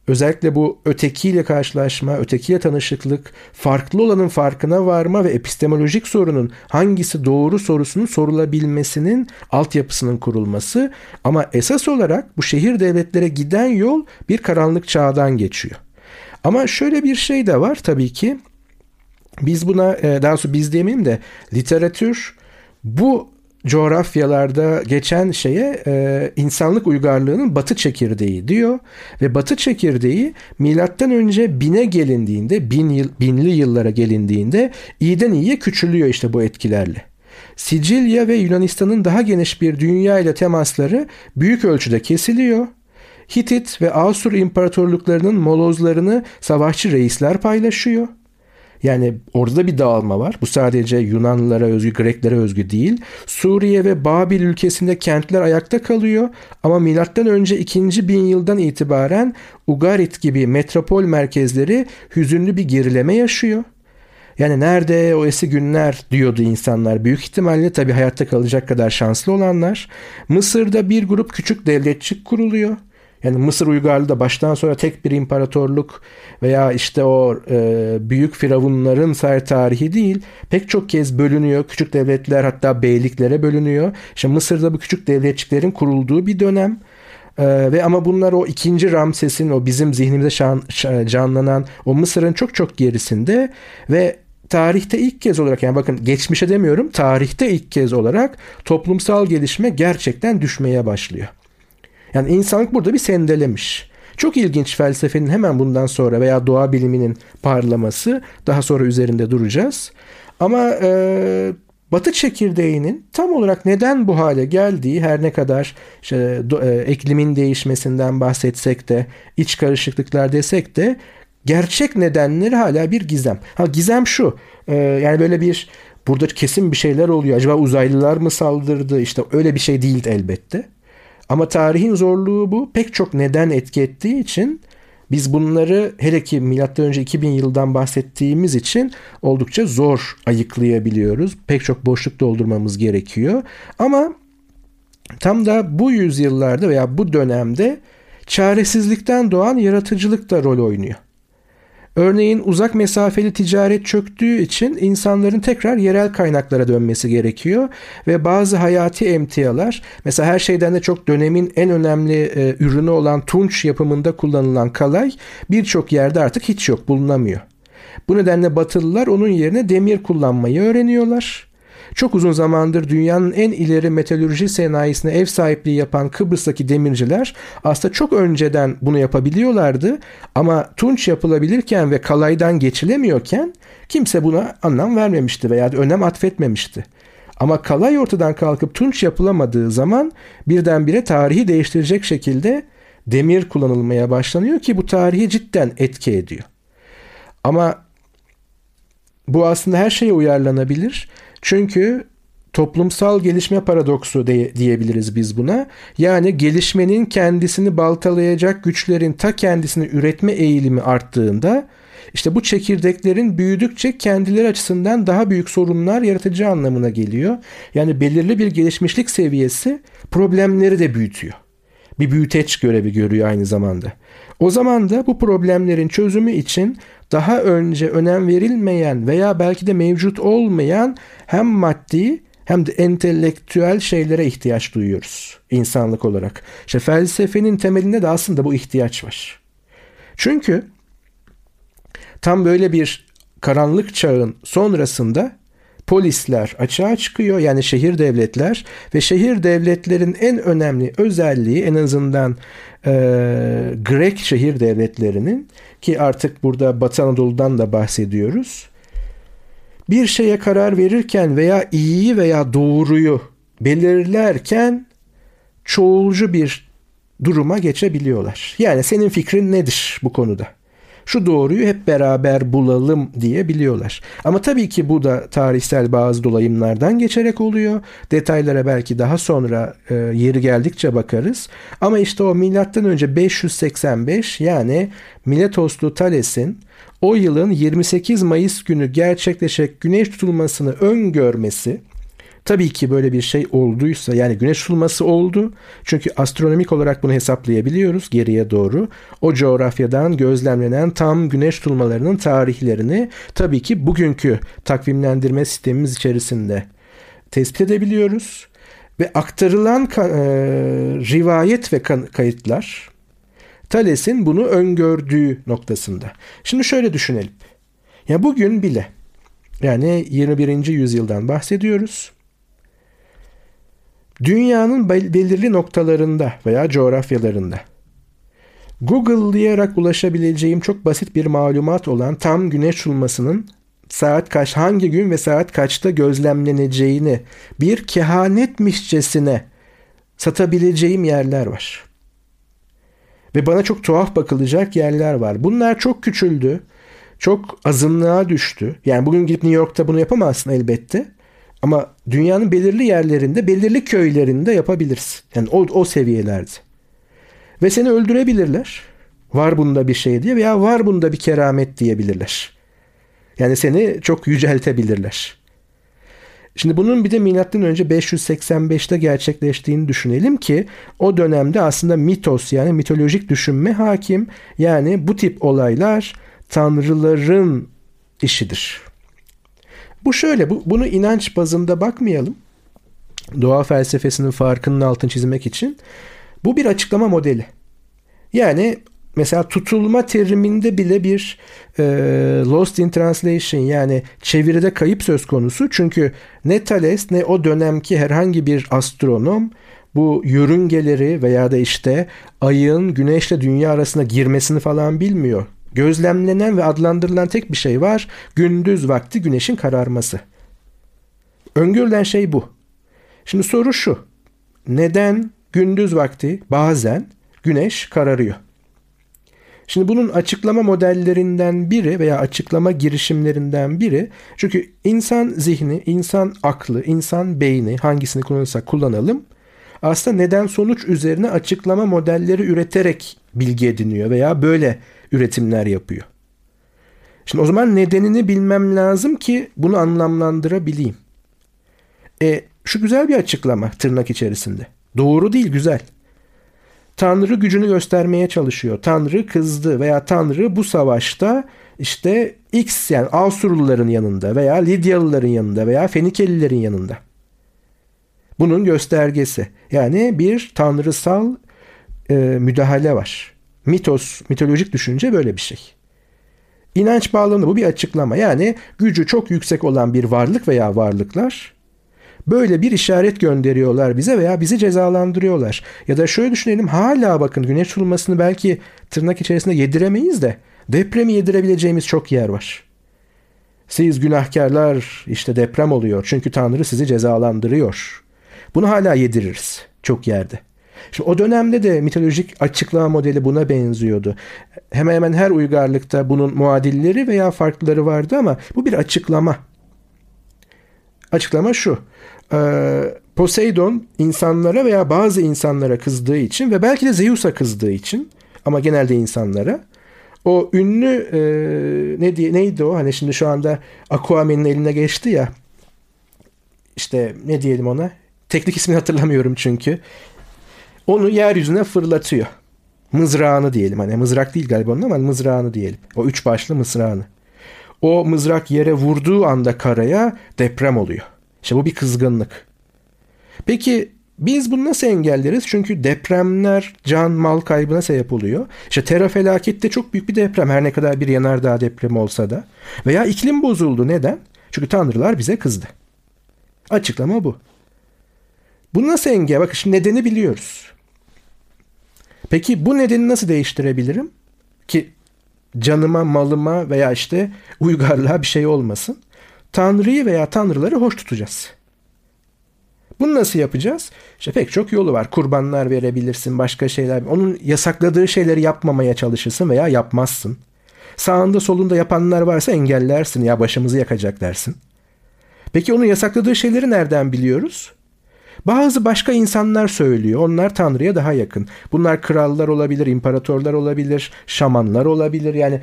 Özellikle bu ötekiyle karşılaşma, ötekiyle tanışıklık, farklı olanın farkına varma ve epistemolojik sorunun hangisi doğru sorusunun sorulabilmesinin altyapısının kurulması ama esas olarak bu şehir devletlere giden yol bir karanlık çağdan geçiyor. Ama şöyle bir şey de var tabii ki biz buna e, daha doğrusu biz demeyeyim de literatür bu coğrafyalarda geçen şeye e, insanlık uygarlığının batı çekirdeği diyor ve batı çekirdeği milattan önce bine gelindiğinde bin yıl, binli yıllara gelindiğinde iyiden iyiye küçülüyor işte bu etkilerle. Sicilya ve Yunanistan'ın daha geniş bir dünya ile temasları büyük ölçüde kesiliyor. Hitit ve Asur imparatorluklarının molozlarını savaşçı reisler paylaşıyor. Yani orada da bir dağılma var. Bu sadece Yunanlılara özgü, Greklere özgü değil. Suriye ve Babil ülkesinde kentler ayakta kalıyor ama milattan önce 2. bin yıldan itibaren Ugarit gibi metropol merkezleri hüzünlü bir gerileme yaşıyor. Yani nerede o eski günler diyordu insanlar. Büyük ihtimalle tabii hayatta kalacak kadar şanslı olanlar. Mısır'da bir grup küçük devletçik kuruluyor. Yani Mısır uygarlığı da baştan sonra tek bir imparatorluk veya işte o e, büyük firavunların sayr tarihi değil. Pek çok kez bölünüyor. Küçük devletler hatta beyliklere bölünüyor. İşte Mısır'da bu küçük devletçiklerin kurulduğu bir dönem. Ee, ve ama bunlar o ikinci Ramses'in o bizim zihnimize şan, canlanan o Mısır'ın çok çok gerisinde ve tarihte ilk kez olarak yani bakın geçmişe demiyorum tarihte ilk kez olarak toplumsal gelişme gerçekten düşmeye başlıyor. Yani insanlık burada bir sendelemiş. Çok ilginç felsefenin hemen bundan sonra veya doğa biliminin parlaması daha sonra üzerinde duracağız. Ama e, Batı çekirdeğinin tam olarak neden bu hale geldiği her ne kadar işte, e, iklimin değişmesinden bahsetsek de iç karışıklıklar desek de gerçek nedenleri hala bir gizem. Ha gizem şu e, yani böyle bir burada kesin bir şeyler oluyor. Acaba uzaylılar mı saldırdı? İşte öyle bir şey değildi elbette. Ama tarihin zorluğu bu. Pek çok neden etki ettiği için biz bunları hele ki M.Ö. 2000 yıldan bahsettiğimiz için oldukça zor ayıklayabiliyoruz. Pek çok boşluk doldurmamız gerekiyor. Ama tam da bu yüzyıllarda veya bu dönemde çaresizlikten doğan yaratıcılık da rol oynuyor. Örneğin uzak mesafeli ticaret çöktüğü için insanların tekrar yerel kaynaklara dönmesi gerekiyor ve bazı hayati emtialar mesela her şeyden de çok dönemin en önemli e, ürünü olan tunç yapımında kullanılan kalay birçok yerde artık hiç yok bulunamıyor. Bu nedenle Batılılar onun yerine demir kullanmayı öğreniyorlar. Çok uzun zamandır dünyanın en ileri metalürji sanayisine ev sahipliği yapan Kıbrıs'taki demirciler aslında çok önceden bunu yapabiliyorlardı ama tunç yapılabilirken ve kalaydan geçilemiyorken kimse buna anlam vermemişti veya önem atfetmemişti. Ama kalay ortadan kalkıp tunç yapılamadığı zaman birdenbire tarihi değiştirecek şekilde demir kullanılmaya başlanıyor ki bu tarihi cidden etki ediyor. Ama bu aslında her şeye uyarlanabilir. Çünkü toplumsal gelişme paradoksu de, diyebiliriz biz buna. Yani gelişmenin kendisini baltalayacak güçlerin ta kendisini üretme eğilimi arttığında işte bu çekirdeklerin büyüdükçe kendileri açısından daha büyük sorunlar yaratacağı anlamına geliyor. Yani belirli bir gelişmişlik seviyesi problemleri de büyütüyor. Bir büyüteç görevi görüyor aynı zamanda. O zaman da bu problemlerin çözümü için daha önce önem verilmeyen veya belki de mevcut olmayan hem maddi hem de entelektüel şeylere ihtiyaç duyuyoruz insanlık olarak. İşte felsefenin temelinde de aslında bu ihtiyaç var. Çünkü tam böyle bir karanlık çağın sonrasında polisler açığa çıkıyor yani şehir devletler ve şehir devletlerin en önemli özelliği en azından e, Grek şehir devletlerinin ki artık burada Batı Anadolu'dan da bahsediyoruz. Bir şeye karar verirken veya iyiyi veya doğruyu belirlerken çoğulcu bir duruma geçebiliyorlar. Yani senin fikrin nedir bu konuda? Şu doğruyu hep beraber bulalım diye biliyorlar. Ama tabii ki bu da tarihsel bazı dolayımlardan geçerek oluyor. Detaylara belki daha sonra e, yeri geldikçe bakarız. Ama işte o milattan önce 585 yani Miletoslu Thales'in o yılın 28 Mayıs günü gerçekleşecek güneş tutulmasını öngörmesi Tabii ki böyle bir şey olduysa yani güneş tutulması oldu. Çünkü astronomik olarak bunu hesaplayabiliyoruz geriye doğru. O coğrafyadan gözlemlenen tam güneş tutulmalarının tarihlerini tabii ki bugünkü takvimlendirme sistemimiz içerisinde tespit edebiliyoruz. Ve aktarılan e, rivayet ve kayıtlar Thales'in bunu öngördüğü noktasında. Şimdi şöyle düşünelim. Ya bugün bile yani 21. yüzyıldan bahsediyoruz. Dünyanın belirli noktalarında veya coğrafyalarında Google'layarak ulaşabileceğim çok basit bir malumat olan tam güneş tutulmasının saat kaç, hangi gün ve saat kaçta gözlemleneceğini bir kehanetmişçesine satabileceğim yerler var. Ve bana çok tuhaf bakılacak yerler var. Bunlar çok küçüldü. Çok azınlığa düştü. Yani bugün gidip New York'ta bunu yapamazsın elbette. Ama dünyanın belirli yerlerinde, belirli köylerinde yapabilirsin. Yani o, o seviyelerde. Ve seni öldürebilirler. Var bunda bir şey diye veya var bunda bir keramet diyebilirler. Yani seni çok yüceltebilirler. Şimdi bunun bir de milattan önce 585'te gerçekleştiğini düşünelim ki o dönemde aslında mitos yani mitolojik düşünme hakim. Yani bu tip olaylar tanrıların işidir. Bu şöyle, bu, bunu inanç bazında bakmayalım. Doğa felsefesinin farkının altını çizmek için. Bu bir açıklama modeli. Yani mesela tutulma teriminde bile bir e, lost in translation yani çeviride kayıp söz konusu. Çünkü ne Thales ne o dönemki herhangi bir astronom bu yörüngeleri veya da işte ayın güneşle dünya arasına girmesini falan bilmiyor. Gözlemlenen ve adlandırılan tek bir şey var. Gündüz vakti güneşin kararması. Öngörülen şey bu. Şimdi soru şu. Neden gündüz vakti bazen güneş kararıyor? Şimdi bunun açıklama modellerinden biri veya açıklama girişimlerinden biri çünkü insan zihni, insan aklı, insan beyni hangisini kullanırsak kullanalım aslında neden sonuç üzerine açıklama modelleri üreterek bilgi ediniyor veya böyle üretimler yapıyor. Şimdi o zaman nedenini bilmem lazım ki bunu anlamlandırabileyim. E, şu güzel bir açıklama tırnak içerisinde. Doğru değil güzel. Tanrı gücünü göstermeye çalışıyor. Tanrı kızdı veya Tanrı bu savaşta işte X yani Asurluların yanında veya Lidyalıların yanında veya Fenikelilerin yanında. Bunun göstergesi. Yani bir tanrısal e, müdahale var. Mitos, mitolojik düşünce böyle bir şey. İnanç bağlamında bu bir açıklama. Yani gücü çok yüksek olan bir varlık veya varlıklar böyle bir işaret gönderiyorlar bize veya bizi cezalandırıyorlar. Ya da şöyle düşünelim hala bakın güneş tutulmasını belki tırnak içerisinde yediremeyiz de depremi yedirebileceğimiz çok yer var. Siz günahkarlar işte deprem oluyor çünkü Tanrı sizi cezalandırıyor. Bunu hala yediririz çok yerde. Şimdi o dönemde de mitolojik açıklama modeli buna benziyordu. Hemen hemen her uygarlıkta bunun muadilleri veya farklıları vardı ama bu bir açıklama. Açıklama şu. Poseidon insanlara veya bazı insanlara kızdığı için ve belki de Zeus'a kızdığı için ama genelde insanlara o ünlü e, ne diye neydi o hani şimdi şu anda Aquaman'ın eline geçti ya işte ne diyelim ona teknik ismini hatırlamıyorum çünkü onu yeryüzüne fırlatıyor. Mızrağını diyelim hani mızrak değil galiba onun ama mızrağını diyelim. O üç başlı mızrağını. O mızrak yere vurduğu anda karaya deprem oluyor. İşte bu bir kızgınlık. Peki biz bunu nasıl engelleriz? Çünkü depremler can mal kaybına sebep oluyor. İşte Terra felakette çok büyük bir deprem her ne kadar bir yanardağ depremi olsa da. Veya iklim bozuldu. Neden? Çünkü tanrılar bize kızdı. Açıklama bu. Bunu nasıl engel? Bakın şimdi nedeni biliyoruz. Peki bu nedeni nasıl değiştirebilirim? Ki canıma, malıma veya işte uygarlığa bir şey olmasın. Tanrıyı veya tanrıları hoş tutacağız. Bunu nasıl yapacağız? İşte pek çok yolu var. Kurbanlar verebilirsin, başka şeyler. Onun yasakladığı şeyleri yapmamaya çalışırsın veya yapmazsın. Sağında solunda yapanlar varsa engellersin ya başımızı yakacak dersin. Peki onun yasakladığı şeyleri nereden biliyoruz? Bazı başka insanlar söylüyor. Onlar Tanrı'ya daha yakın. Bunlar krallar olabilir, imparatorlar olabilir, şamanlar olabilir. Yani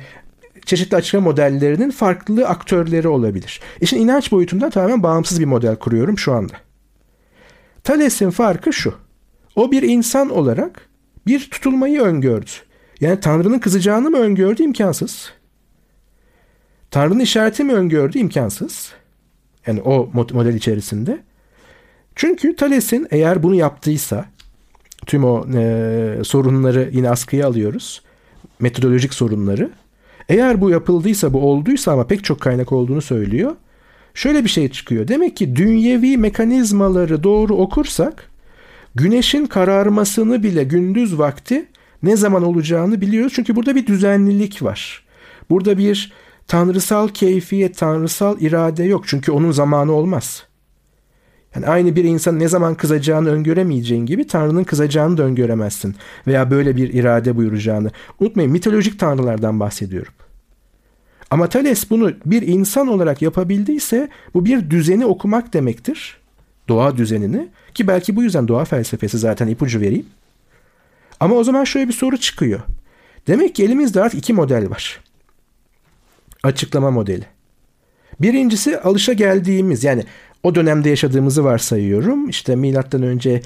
çeşitli açıklama modellerinin farklı aktörleri olabilir. İşin inanç boyutunda tamamen bağımsız bir model kuruyorum şu anda. Thales'in farkı şu. O bir insan olarak bir tutulmayı öngördü. Yani Tanrı'nın kızacağını mı öngördü? imkansız. Tanrı'nın işareti mi öngördü? imkansız. Yani o model içerisinde. Çünkü Thales'in eğer bunu yaptıysa tüm o e, sorunları yine askıya alıyoruz. Metodolojik sorunları. Eğer bu yapıldıysa bu olduysa ama pek çok kaynak olduğunu söylüyor. Şöyle bir şey çıkıyor. Demek ki dünyevi mekanizmaları doğru okursak güneşin kararmasını bile gündüz vakti ne zaman olacağını biliyoruz. Çünkü burada bir düzenlilik var. Burada bir tanrısal keyfiyet, tanrısal irade yok. Çünkü onun zamanı olmaz. Yani aynı bir insan ne zaman kızacağını öngöremeyeceğin gibi Tanrı'nın kızacağını da öngöremezsin. Veya böyle bir irade buyuracağını. Unutmayın mitolojik tanrılardan bahsediyorum. Ama Thales bunu bir insan olarak yapabildiyse bu bir düzeni okumak demektir. Doğa düzenini ki belki bu yüzden doğa felsefesi zaten ipucu vereyim. Ama o zaman şöyle bir soru çıkıyor. Demek ki elimizde artık iki model var. Açıklama modeli. Birincisi alışa geldiğimiz yani o dönemde yaşadığımızı varsayıyorum. İşte milattan önce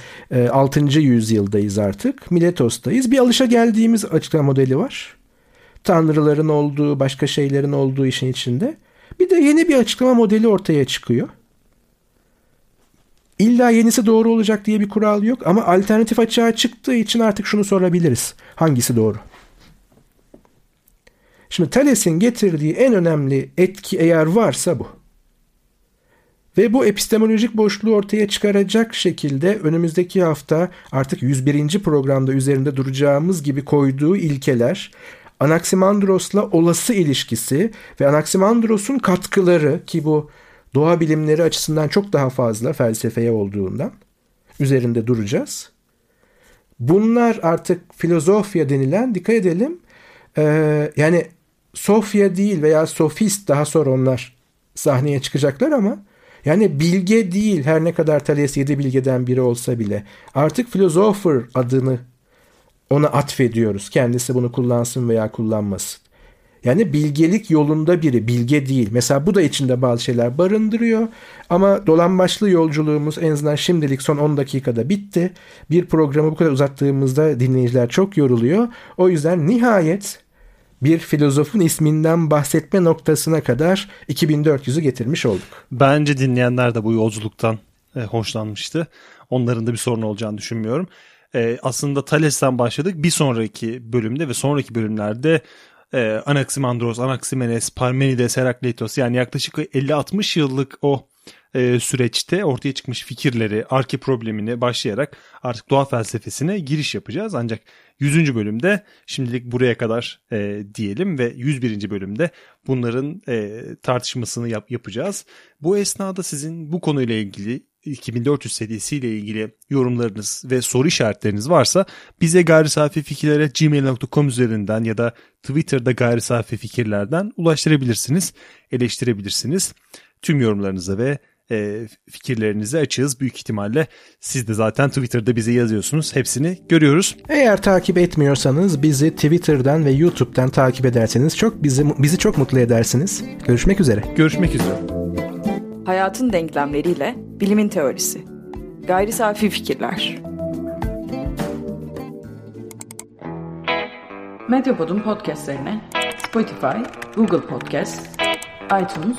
6. E, yüzyıldayız artık. Miletos'tayız. Bir alışa geldiğimiz açıklama modeli var tanrıların olduğu, başka şeylerin olduğu işin içinde. Bir de yeni bir açıklama modeli ortaya çıkıyor. İlla yenisi doğru olacak diye bir kural yok ama alternatif açığa çıktığı için artık şunu sorabiliriz. Hangisi doğru? Şimdi Thales'in getirdiği en önemli etki eğer varsa bu. Ve bu epistemolojik boşluğu ortaya çıkaracak şekilde önümüzdeki hafta artık 101. programda üzerinde duracağımız gibi koyduğu ilkeler Anaximandros'la olası ilişkisi ve Anaximandros'un katkıları ki bu doğa bilimleri açısından çok daha fazla felsefeye olduğundan üzerinde duracağız. Bunlar artık filozofya denilen dikkat edelim e, yani Sofya değil veya sofist daha sonra onlar sahneye çıkacaklar ama yani bilge değil her ne kadar Thales yedi bilgeden biri olsa bile artık philosopher adını ona atfediyoruz. Kendisi bunu kullansın veya kullanmasın. Yani bilgelik yolunda biri, bilge değil. Mesela bu da içinde bazı şeyler barındırıyor. Ama dolambaçlı yolculuğumuz en azından şimdilik son 10 dakikada bitti. Bir programı bu kadar uzattığımızda dinleyiciler çok yoruluyor. O yüzden nihayet bir filozofun isminden bahsetme noktasına kadar 2400'ü getirmiş olduk. Bence dinleyenler de bu yolculuktan e, hoşlanmıştı. Onların da bir sorun olacağını düşünmüyorum e, aslında Thales'ten başladık. Bir sonraki bölümde ve sonraki bölümlerde e, Anaximandros, Anaximenes, Parmenides, Herakleitos yani yaklaşık 50-60 yıllık o e, süreçte ortaya çıkmış fikirleri, arki problemini başlayarak artık doğa felsefesine giriş yapacağız. Ancak 100. bölümde şimdilik buraya kadar e, diyelim ve 101. bölümde bunların e, tartışmasını yap, yapacağız. Bu esnada sizin bu konuyla ilgili 2400 serisiyle ilgili yorumlarınız ve soru işaretleriniz varsa bize gayri safi fikirlere gmail.com üzerinden ya da Twitter'da gayri safi fikirlerden ulaştırabilirsiniz, eleştirebilirsiniz. Tüm yorumlarınıza ve e, fikirlerinizi açığız. Büyük ihtimalle siz de zaten Twitter'da bize yazıyorsunuz. Hepsini görüyoruz. Eğer takip etmiyorsanız bizi Twitter'dan ve YouTube'dan takip ederseniz çok bizi bizi çok mutlu edersiniz. Görüşmek üzere. Görüşmek üzere. Hayatın denklemleriyle bilimin teorisi. Gayri safi fikirler. Medyapod'un podcastlerine Spotify, Google Podcast, iTunes